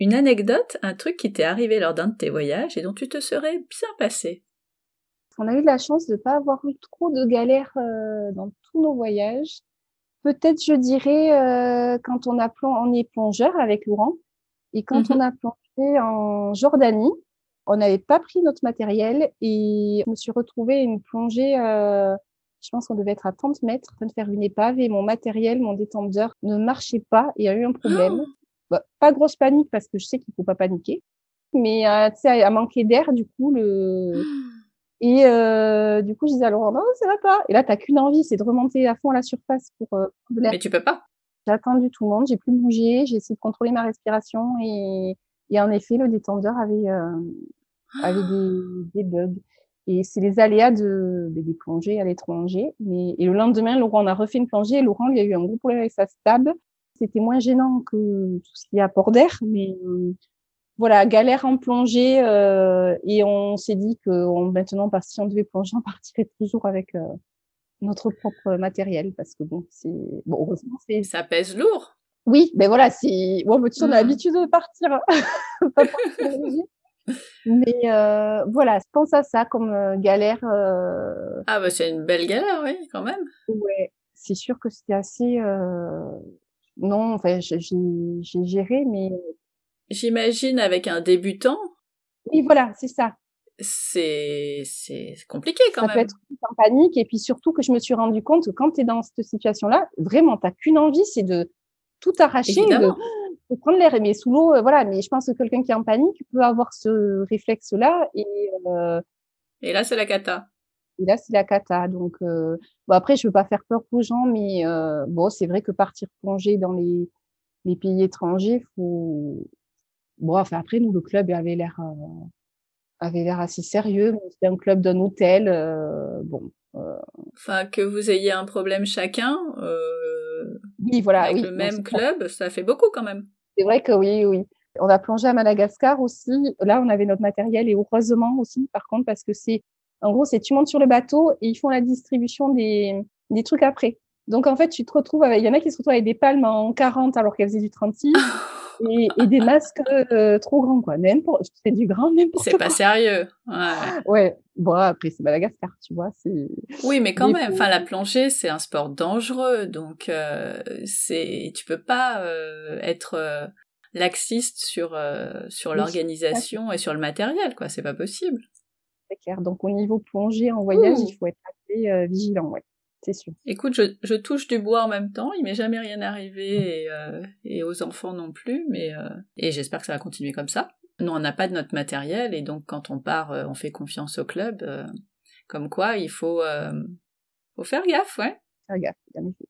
Une anecdote, un truc qui t'est arrivé lors d'un de tes voyages et dont tu te serais bien passé. On a eu la chance de ne pas avoir eu trop de galères euh, dans tous nos voyages. Peut-être, je dirais, euh, quand on, a on est plongeur avec Laurent et quand mhm. on a plongé en Jordanie, on n'avait pas pris notre matériel et je me suis retrouvée une plongée, euh, je pense qu'on devait être à 30 mètres, en train de faire une épave et mon matériel, mon détendeur ne marchait pas. Il y a eu un problème. Oh bah, pas grosse panique parce que je sais qu'il faut pas paniquer, mais euh, tu sais, à manquer d'air, du coup, le... Et euh, du coup, je disais à Laurent, non, ça va pas. Et là, t'as qu'une envie, c'est de remonter à fond à la surface pour euh, de l'air. Mais tu peux pas. J'ai attendu tout le monde, j'ai plus bougé, j'ai essayé de contrôler ma respiration et, et en effet, le détendeur avait, euh, avait des, des bugs. Et c'est les aléas de, des plongées à l'étranger. Mais, et le lendemain, Laurent, on a refait une plongée et Laurent, lui, a eu un gros problème avec sa stable c'était moins gênant que tout ce qui est apport d'air, mais euh, voilà, galère en plongée euh, et on s'est dit que maintenant, si on devait plonger, on partirait toujours avec euh, notre propre matériel parce que bon, c'est bon heureusement c'est ça pèse lourd. Oui, mais voilà, c'est bon, tu on a mmh. l'habitude de partir, mais voilà, je pense à ça comme galère. Ah bah c'est une belle galère, oui, quand même. Ouais, c'est sûr que c'était assez non, enfin, j'ai géré, mais. J'imagine avec un débutant. Oui, voilà, c'est ça. C'est compliqué quand même. Ça peut être en panique et puis surtout que je me suis rendu compte que quand tu es dans cette situation-là, vraiment, tu qu'une envie, c'est de tout arracher, de, prendre l'air. Mais sous l'eau, euh, voilà. Mais je pense que quelqu'un qui est en panique peut avoir ce réflexe-là et. Euh, et là, c'est la cata. Et là, c'est la cata. Donc, euh, bon, après, je veux pas faire peur aux gens, mais euh, bon, c'est vrai que partir plonger dans les, les pays étrangers, faut. Bon, enfin, après, nous, le club avait l'air euh, avait l'air assez sérieux. C'était un club d'un hôtel. Bon. Enfin, que vous ayez un problème chacun. oui, voilà. Avec oui, le même club, ça fait beaucoup quand même. C'est vrai que oui, oui. On a plongé à Madagascar aussi. Là, on avait notre matériel et heureusement aussi, par contre, parce que c'est en gros, c'est tu montes sur le bateau et ils font la distribution des, des trucs après. Donc, en fait, tu te retrouves avec, il y en a qui se retrouvent avec des palmes en 40 alors qu'elles faisaient du 36 et, et des masques euh, trop grands, quoi. C'est du grand, n'importe C'est pas sérieux. Ouais. ouais. Bon, après, c'est Madagascar, tu vois. Oui, mais quand même, enfin, la plongée, c'est un sport dangereux. Donc, euh, c'est, tu peux pas euh, être euh, laxiste sur, sur l'organisation et sur le matériel, quoi. C'est pas possible. Donc au niveau plongée en voyage, il faut être assez euh, vigilant, ouais. C'est sûr. Écoute, je, je, touche du bois en même temps. Il m'est jamais rien arrivé et, euh, et aux enfants non plus, mais euh, et j'espère que ça va continuer comme ça. Nous, on n'a pas de notre matériel et donc quand on part, on fait confiance au club. comme quoi, il faut, faut faire gaffe, ouais. Faire gaffe, bien effet.